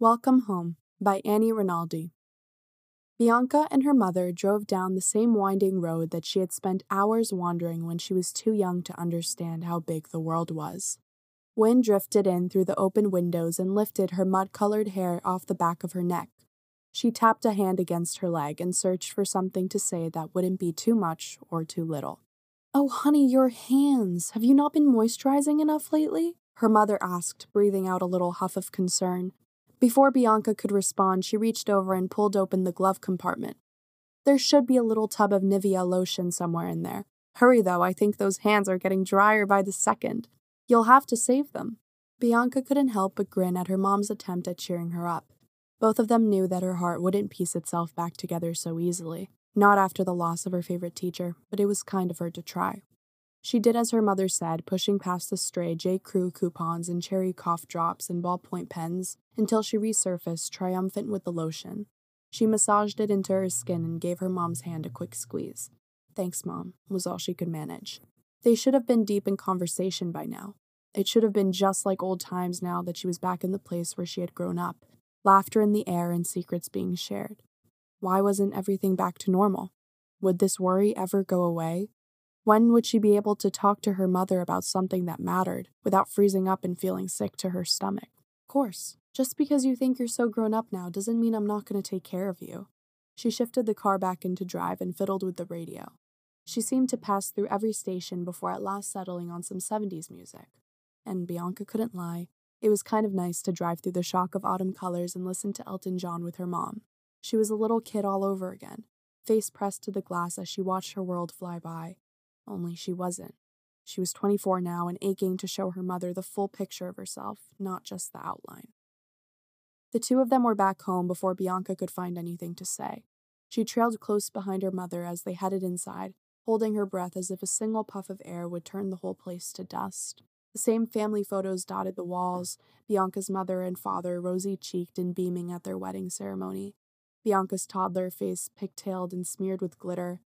Welcome Home by Annie Rinaldi. Bianca and her mother drove down the same winding road that she had spent hours wandering when she was too young to understand how big the world was. Wind drifted in through the open windows and lifted her mud colored hair off the back of her neck. She tapped a hand against her leg and searched for something to say that wouldn't be too much or too little. Oh, honey, your hands. Have you not been moisturizing enough lately? Her mother asked, breathing out a little huff of concern. Before Bianca could respond, she reached over and pulled open the glove compartment. There should be a little tub of Nivea lotion somewhere in there. Hurry, though, I think those hands are getting drier by the second. You'll have to save them. Bianca couldn't help but grin at her mom's attempt at cheering her up. Both of them knew that her heart wouldn't piece itself back together so easily. Not after the loss of her favorite teacher, but it was kind of her to try. She did as her mother said, pushing past the stray J. Crew coupons and cherry cough drops and ballpoint pens until she resurfaced, triumphant with the lotion. She massaged it into her skin and gave her mom's hand a quick squeeze. Thanks, Mom, was all she could manage. They should have been deep in conversation by now. It should have been just like old times now that she was back in the place where she had grown up, laughter in the air and secrets being shared. Why wasn't everything back to normal? Would this worry ever go away? When would she be able to talk to her mother about something that mattered without freezing up and feeling sick to her stomach? Of course, just because you think you're so grown up now doesn't mean I'm not going to take care of you. She shifted the car back into drive and fiddled with the radio. She seemed to pass through every station before at last settling on some 70s music. And Bianca couldn't lie. It was kind of nice to drive through the shock of autumn colors and listen to Elton John with her mom. She was a little kid all over again, face pressed to the glass as she watched her world fly by, only she wasn't. She was 24 now and aching to show her mother the full picture of herself, not just the outline. The two of them were back home before Bianca could find anything to say. She trailed close behind her mother as they headed inside, holding her breath as if a single puff of air would turn the whole place to dust. The same family photos dotted the walls, Bianca's mother and father rosy cheeked and beaming at their wedding ceremony. Bianca's toddler face pigtailed and smeared with glitter,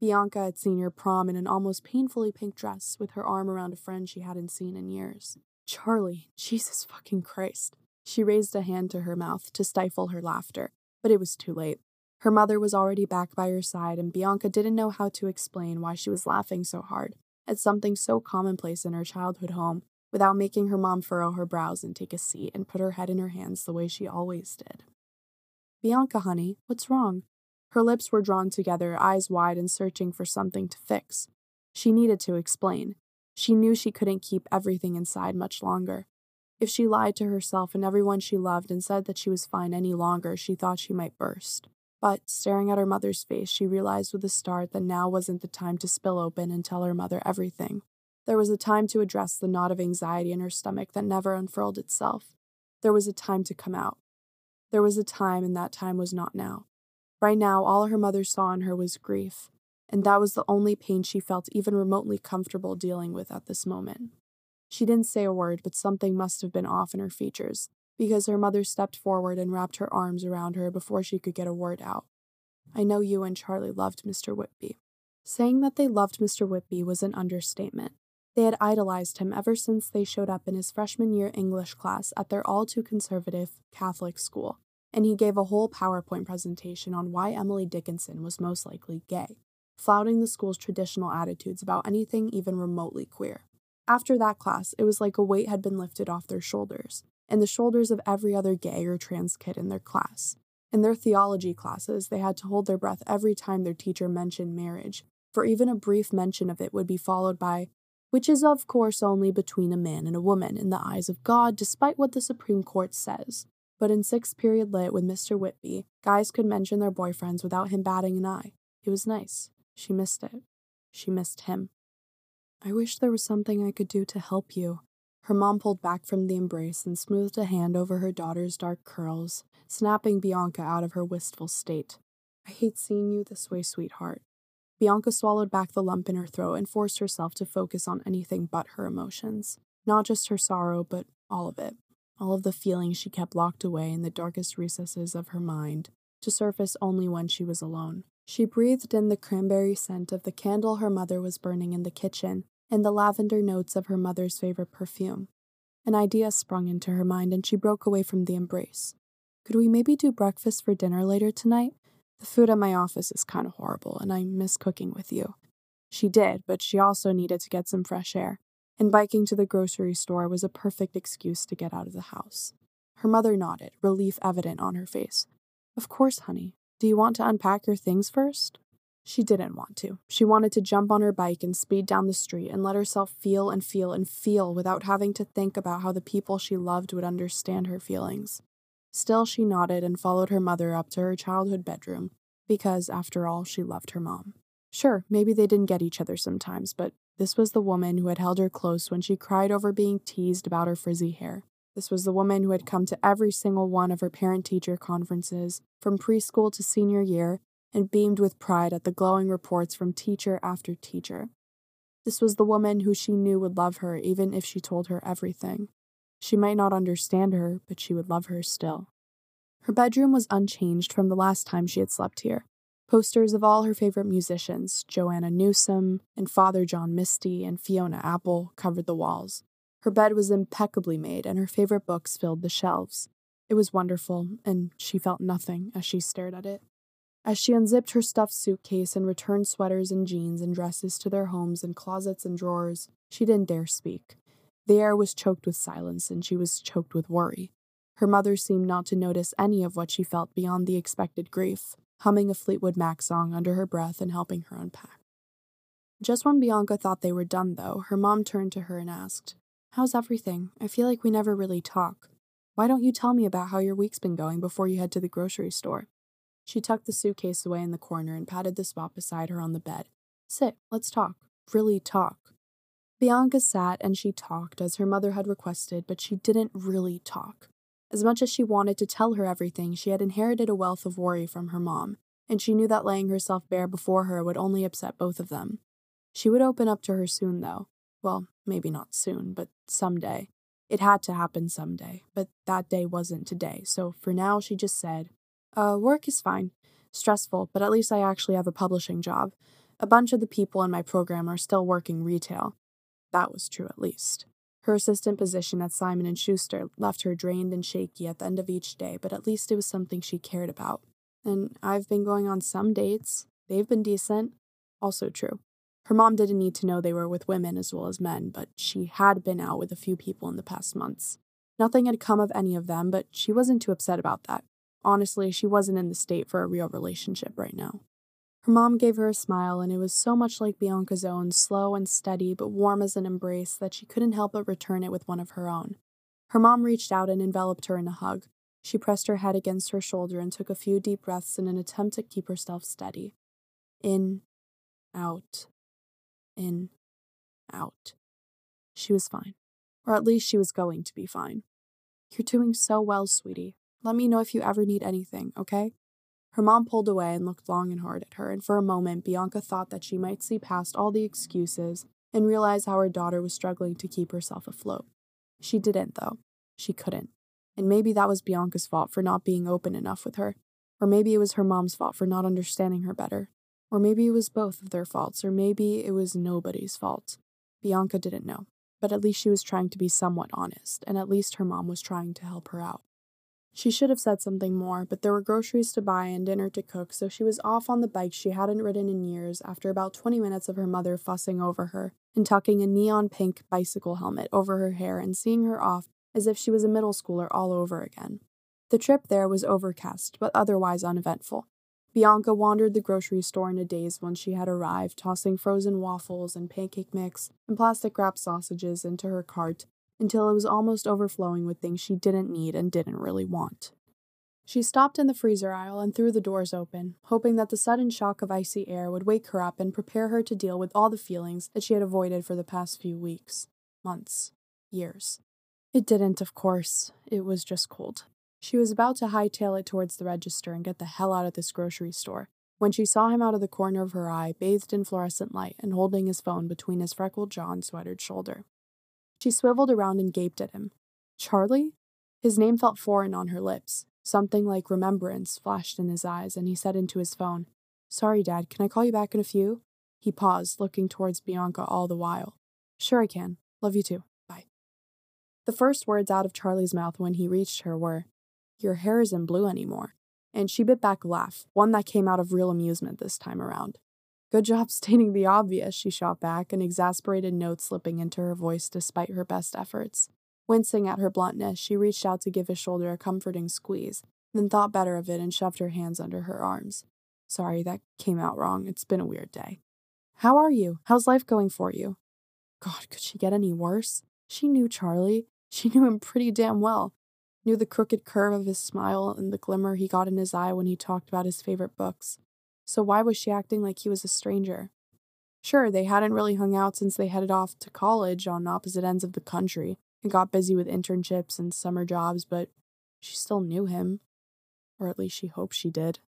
Bianca had seen her prom in an almost painfully pink dress with her arm around a friend she hadn't seen in years. Charlie, Jesus fucking Christ. She raised a hand to her mouth to stifle her laughter, but it was too late. Her mother was already back by her side, and Bianca didn't know how to explain why she was laughing so hard at something so commonplace in her childhood home without making her mom furrow her brows and take a seat and put her head in her hands the way she always did. Bianca, honey, what's wrong? Her lips were drawn together, eyes wide and searching for something to fix. She needed to explain. She knew she couldn't keep everything inside much longer. If she lied to herself and everyone she loved and said that she was fine any longer, she thought she might burst. But, staring at her mother's face, she realized with a start that now wasn't the time to spill open and tell her mother everything. There was a time to address the knot of anxiety in her stomach that never unfurled itself. There was a time to come out. There was a time, and that time was not now. Right now, all her mother saw in her was grief, and that was the only pain she felt even remotely comfortable dealing with at this moment. She didn't say a word, but something must have been off in her features, because her mother stepped forward and wrapped her arms around her before she could get a word out. I know you and Charlie loved Mr. Whitby. Saying that they loved Mr. Whitby was an understatement. They had idolized him ever since they showed up in his freshman year English class at their all too conservative Catholic school and he gave a whole PowerPoint presentation on why Emily Dickinson was most likely gay, flouting the school's traditional attitudes about anything even remotely queer. After that class, it was like a weight had been lifted off their shoulders, and the shoulders of every other gay or trans kid in their class. In their theology classes, they had to hold their breath every time their teacher mentioned marriage, for even a brief mention of it would be followed by, which is of course only between a man and a woman in the eyes of God, despite what the Supreme Court says. But in sixth period lit with Mr. Whitby, guys could mention their boyfriends without him batting an eye. It was nice. She missed it. She missed him. I wish there was something I could do to help you. Her mom pulled back from the embrace and smoothed a hand over her daughter's dark curls, snapping Bianca out of her wistful state. I hate seeing you this way, sweetheart. Bianca swallowed back the lump in her throat and forced herself to focus on anything but her emotions. Not just her sorrow, but all of it all of the feelings she kept locked away in the darkest recesses of her mind, to surface only when she was alone. She breathed in the cranberry scent of the candle her mother was burning in the kitchen and the lavender notes of her mother's favorite perfume. An idea sprung into her mind and she broke away from the embrace. Could we maybe do breakfast for dinner later tonight? The food at my office is kind of horrible, and I miss cooking with you. She did, but she also needed to get some fresh air, and biking to the grocery store was a perfect excuse to get out of the house. Her mother nodded, relief evident on her face. Of course, honey. Do you want to unpack your things first? She didn't want to. She wanted to jump on her bike and speed down the street and let herself feel and feel and feel without having to think about how the people she loved would understand her feelings. Still, she nodded and followed her mother up to her childhood bedroom, because, after all, she loved her mom. Sure, maybe they didn't get each other sometimes, but this was the woman who had held her close when she cried over being teased about her frizzy hair. This was the woman who had come to every single one of her parent teacher conferences, from preschool to senior year, and beamed with pride at the glowing reports from teacher after teacher. This was the woman who she knew would love her even if she told her everything. She might not understand her, but she would love her still. Her bedroom was unchanged from the last time she had slept here. Posters of all her favorite musicians, Joanna Newsom and Father John Misty and Fiona Apple, covered the walls. Her bed was impeccably made, and her favorite books filled the shelves. It was wonderful, and she felt nothing as she stared at it. As she unzipped her stuffed suitcase and returned sweaters and jeans and dresses to their homes and closets and drawers, she didn't dare speak. The air was choked with silence, and she was choked with worry. Her mother seemed not to notice any of what she felt beyond the expected grief, humming a Fleetwood Mac song under her breath and helping her unpack. Just when Bianca thought they were done, though, her mom turned to her and asked, How's everything? I feel like we never really talk. Why don't you tell me about how your week's been going before you head to the grocery store? She tucked the suitcase away in the corner and patted the spot beside her on the bed. Sit, let's talk. Really talk. Bianca sat and she talked as her mother had requested, but she didn't really talk. As much as she wanted to tell her everything, she had inherited a wealth of worry from her mom, and she knew that laying herself bare before her would only upset both of them. She would open up to her soon, though. Well, maybe not soon, but someday. It had to happen someday, but that day wasn't today, so for now she just said, uh, work is fine. Stressful, but at least I actually have a publishing job. A bunch of the people in my program are still working retail. That was true at least. Her assistant position at Simon & Schuster left her drained and shaky at the end of each day, but at least it was something she cared about. And I've been going on some dates. They've been decent. Also true. Her mom didn't need to know they were with women as well as men, but she had been out with a few people in the past months. Nothing had come of any of them, but she wasn't too upset about that. Honestly, she wasn't in the state for a real relationship right now. Her mom gave her a smile, and it was so much like Bianca's own, slow and steady, but warm as an embrace, that she couldn't help but return it with one of her own. Her mom reached out and enveloped her in a hug. She pressed her head against her shoulder and took a few deep breaths in an attempt to keep herself steady. In, out, in, out. She was fine. Or at least she was going to be fine. You're doing so well, sweetie. Let me know if you ever need anything, okay? Her mom pulled away and looked long and hard at her, and for a moment, Bianca thought that she might see past all the excuses and realize how her daughter was struggling to keep herself afloat. She didn't, though. She couldn't. And maybe that was Bianca's fault for not being open enough with her. Or maybe it was her mom's fault for not understanding her better. Or maybe it was both of their faults, or maybe it was nobody's fault. Bianca didn't know. But at least she was trying to be somewhat honest, and at least her mom was trying to help her out. She should have said something more, but there were groceries to buy and dinner to cook, so she was off on the bike she hadn't ridden in years after about 20 minutes of her mother fussing over her and tucking a neon pink bicycle helmet over her hair and seeing her off as if she was a middle schooler all over again. The trip there was overcast, but otherwise uneventful. Bianca wandered the grocery store in a daze when she had arrived, tossing frozen waffles and pancake mix and plastic wrapped sausages into her cart until it was almost overflowing with things she didn't need and didn't really want. She stopped in the freezer aisle and threw the doors open, hoping that the sudden shock of icy air would wake her up and prepare her to deal with all the feelings that she had avoided for the past few weeks, months, years. It didn't, of course. It was just cold. She was about to hightail it towards the register and get the hell out of this grocery store when she saw him out of the corner of her eye, bathed in fluorescent light and holding his phone between his freckled jaw and sweatered shoulder. She swiveled around and gaped at him. Charlie? His name felt foreign on her lips. Something like remembrance flashed in his eyes, and he said into his phone, Sorry, Dad, can I call you back in a few? He paused, looking towards Bianca all the while. Sure, I can. Love you too. Bye. The first words out of Charlie's mouth when he reached her were, Your hair isn't blue anymore. And she bit back a laugh, one that came out of real amusement this time around. Good job stating the obvious, she shot back, an exasperated note slipping into her voice despite her best efforts. Wincing at her bluntness, she reached out to give his shoulder a comforting squeeze, then thought better of it and shoved her hands under her arms. Sorry, that came out wrong. It's been a weird day. How are you? How's life going for you? God, could she get any worse? She knew Charlie. She knew him pretty damn well. Knew the crooked curve of his smile and the glimmer he got in his eye when he talked about his favorite books. So why was she acting like he was a stranger? Sure, they hadn't really hung out since they headed off to college on opposite ends of the country and got busy with internships and summer jobs, but she still knew him. Or at least she hoped she did.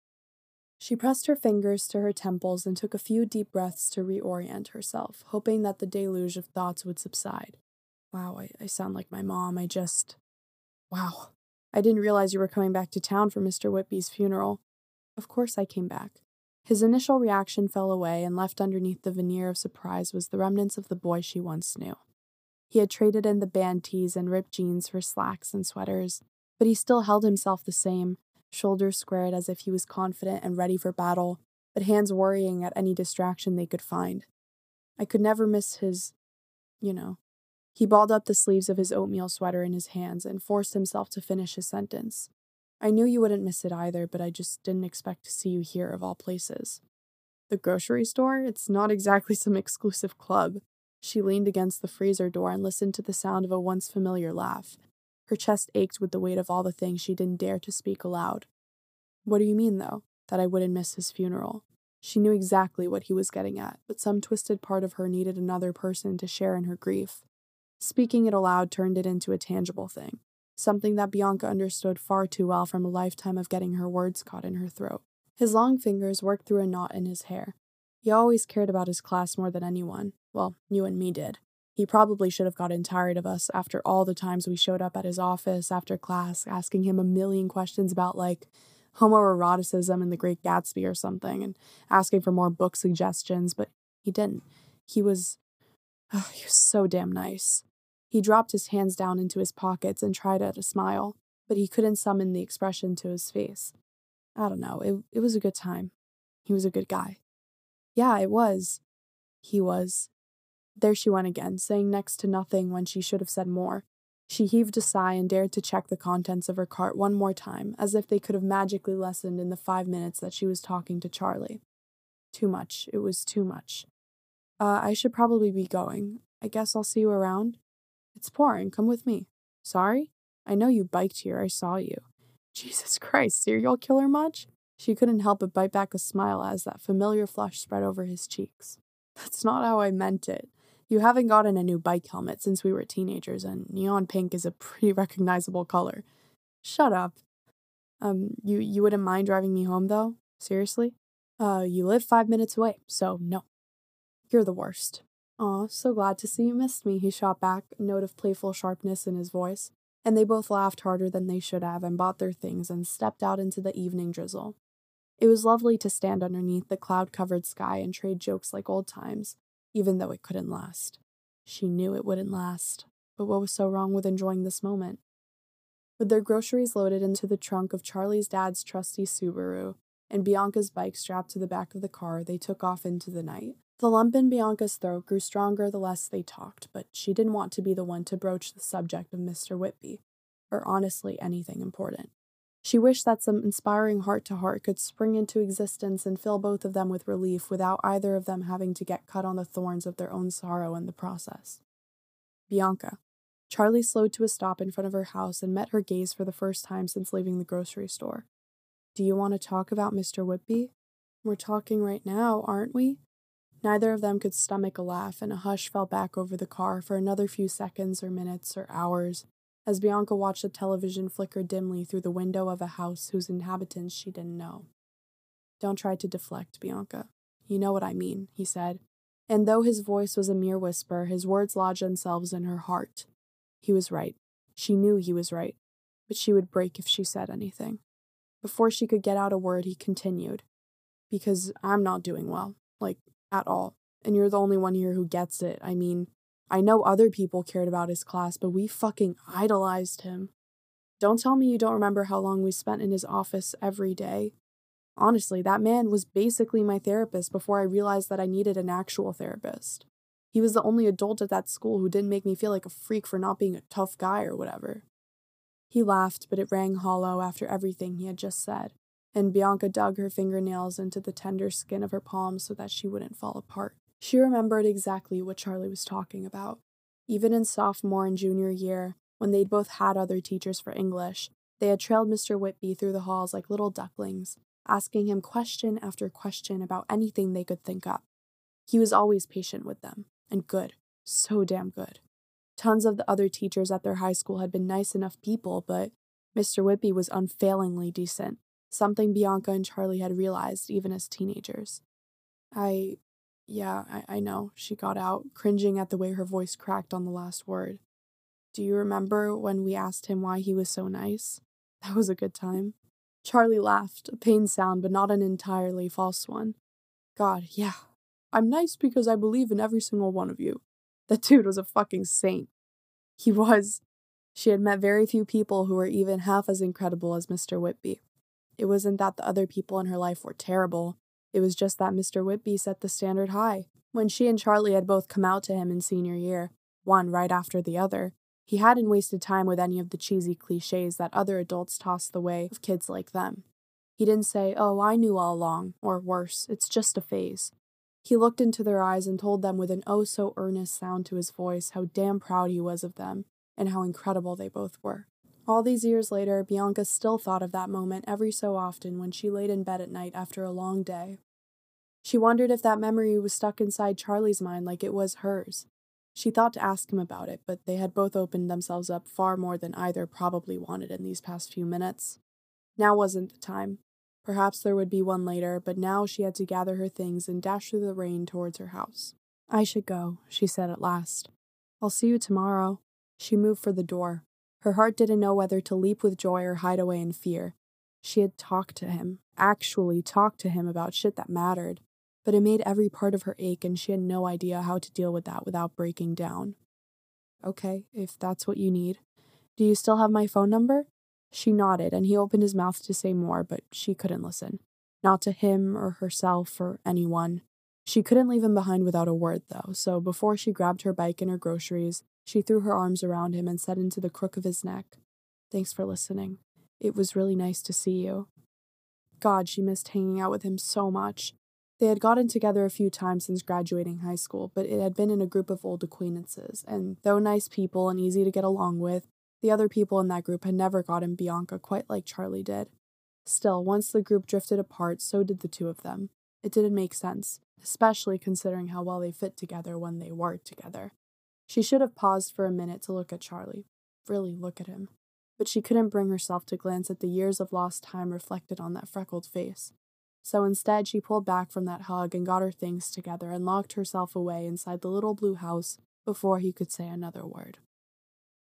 She pressed her fingers to her temples and took a few deep breaths to reorient herself, hoping that the deluge of thoughts would subside. Wow, I, I sound like my mom. I just. Wow. I didn't realize you were coming back to town for Mr. Whitby's funeral. Of course I came back. His initial reaction fell away, and left underneath the veneer of surprise was the remnants of the boy she once knew. He had traded in the band tees and ripped jeans for slacks and sweaters, but he still held himself the same, shoulders squared as if he was confident and ready for battle, but hands worrying at any distraction they could find. I could never miss his, you know. He balled up the sleeves of his oatmeal sweater in his hands and forced himself to finish his sentence. I knew you wouldn't miss it either, but I just didn't expect to see you here of all places. The grocery store? It's not exactly some exclusive club. She leaned against the freezer door and listened to the sound of a once familiar laugh. Her chest ached with the weight of all the things she didn't dare to speak aloud. What do you mean, though, that I wouldn't miss his funeral? She knew exactly what he was getting at, but some twisted part of her needed another person to share in her grief. Speaking it aloud turned it into a tangible thing something that Bianca understood far too well from a lifetime of getting her words caught in her throat. His long fingers worked through a knot in his hair. He always cared about his class more than anyone. Well, you and me did. He probably should have gotten tired of us after all the times we showed up at his office after class, asking him a million questions about, like, homoeroticism and the Great Gatsby or something, and asking for more book suggestions, but he didn't. He was. Oh, he was so damn nice. He dropped his hands down into his pockets and tried at a smile, but he couldn't summon the expression to his face. I don't know, it, it was a good time. He was a good guy. Yeah, it was. He was. There she went again, saying next to nothing when she should have said more. She heaved a sigh and dared to check the contents of her cart one more time, as if they could have magically lessened in the five minutes that she was talking to Charlie. Too much. It was too much. Uh, I should probably be going. I guess I'll see you around. It's pouring. Come with me. Sorry? I know you biked here. I saw you. Jesus Christ, serial killer much? She couldn't help but bite back a smile as that familiar flush spread over his cheeks. That's not how I meant it. You haven't gotten a new bike helmet since we were teenagers, and neon pink is a pretty recognizable color. Shut up. Um, you you wouldn't mind driving me home though? Seriously? Uh, you live five minutes away, so no. You're the worst. Aw, so glad to see you missed me, he shot back, a note of playful sharpness in his voice. And they both laughed harder than they should have and bought their things and stepped out into the evening drizzle. It was lovely to stand underneath the cloud covered sky and trade jokes like old times, even though it couldn't last. She knew it wouldn't last, but what was so wrong with enjoying this moment? With their groceries loaded into the trunk of Charlie's dad's trusty Subaru and Bianca's bike strapped to the back of the car, they took off into the night. The lump in Bianca's throat grew stronger the less they talked, but she didn't want to be the one to broach the subject of Mr. Whitby, or honestly anything important. She wished that some inspiring heart to heart could spring into existence and fill both of them with relief without either of them having to get cut on the thorns of their own sorrow in the process. Bianca. Charlie slowed to a stop in front of her house and met her gaze for the first time since leaving the grocery store. Do you want to talk about Mr. Whitby? We're talking right now, aren't we? Neither of them could stomach a laugh, and a hush fell back over the car for another few seconds or minutes or hours as Bianca watched the television flicker dimly through the window of a house whose inhabitants she didn't know. Don't try to deflect, Bianca. You know what I mean, he said. And though his voice was a mere whisper, his words lodged themselves in her heart. He was right. She knew he was right, but she would break if she said anything. Before she could get out a word, he continued, Because I'm not doing well. Like, at all. And you're the only one here who gets it. I mean, I know other people cared about his class, but we fucking idolized him. Don't tell me you don't remember how long we spent in his office every day. Honestly, that man was basically my therapist before I realized that I needed an actual therapist. He was the only adult at that school who didn't make me feel like a freak for not being a tough guy or whatever. He laughed, but it rang hollow after everything he had just said, and Bianca dug her fingernails into the tender skin of her palms so that she wouldn't fall apart. She remembered exactly what Charlie was talking about. Even in sophomore and junior year, when they'd both had other teachers for English, they had trailed Mr. Whitby through the halls like little ducklings, asking him question after question about anything they could think up. He was always patient with them, and good, so damn good. Tons of the other teachers at their high school had been nice enough people, but Mr. Whitby was unfailingly decent, something Bianca and Charlie had realized even as teenagers. I. Yeah, I, I know, she got out, cringing at the way her voice cracked on the last word. Do you remember when we asked him why he was so nice? That was a good time. Charlie laughed, a pained sound, but not an entirely false one. God, yeah. I'm nice because I believe in every single one of you. That dude was a fucking saint. He was. She had met very few people who were even half as incredible as Mr. Whitby. It wasn't that the other people in her life were terrible, it was just that Mr. Whitby set the standard high. When she and Charlie had both come out to him in senior year, one right after the other, he hadn't wasted time with any of the cheesy cliches that other adults tossed the way of kids like them. He didn't say, Oh, I knew all along, or worse, it's just a phase. He looked into their eyes and told them with an oh so earnest sound to his voice how damn proud he was of them and how incredible they both were. All these years later, Bianca still thought of that moment every so often when she laid in bed at night after a long day. She wondered if that memory was stuck inside Charlie's mind like it was hers, she thought to ask him about it, but they had both opened themselves up far more than either probably wanted in these past few minutes. Now wasn't the time. Perhaps there would be one later, but now she had to gather her things and dash through the rain towards her house. I should go, she said at last. I'll see you tomorrow. She moved for the door. Her heart didn't know whether to leap with joy or hide away in fear. She had talked to him, actually talked to him about shit that mattered but it made every part of her ache, and she had no idea how to deal with that without breaking down. Okay, if that's what you need. Do you still have my phone number? She nodded, and he opened his mouth to say more, but she couldn't listen. Not to him or herself or anyone. She couldn't leave him behind without a word, though, so before she grabbed her bike and her groceries, she threw her arms around him and said into the crook of his neck, Thanks for listening. It was really nice to see you. God, she missed hanging out with him so much. They had gotten together a few times since graduating high school, but it had been in a group of old acquaintances, and though nice people and easy to get along with, the other people in that group had never gotten Bianca quite like Charlie did. Still, once the group drifted apart, so did the two of them. It didn't make sense, especially considering how well they fit together when they were together. She should have paused for a minute to look at Charlie, really look at him. But she couldn't bring herself to glance at the years of lost time reflected on that freckled face. So instead, she pulled back from that hug and got her things together and locked herself away inside the little blue house before he could say another word.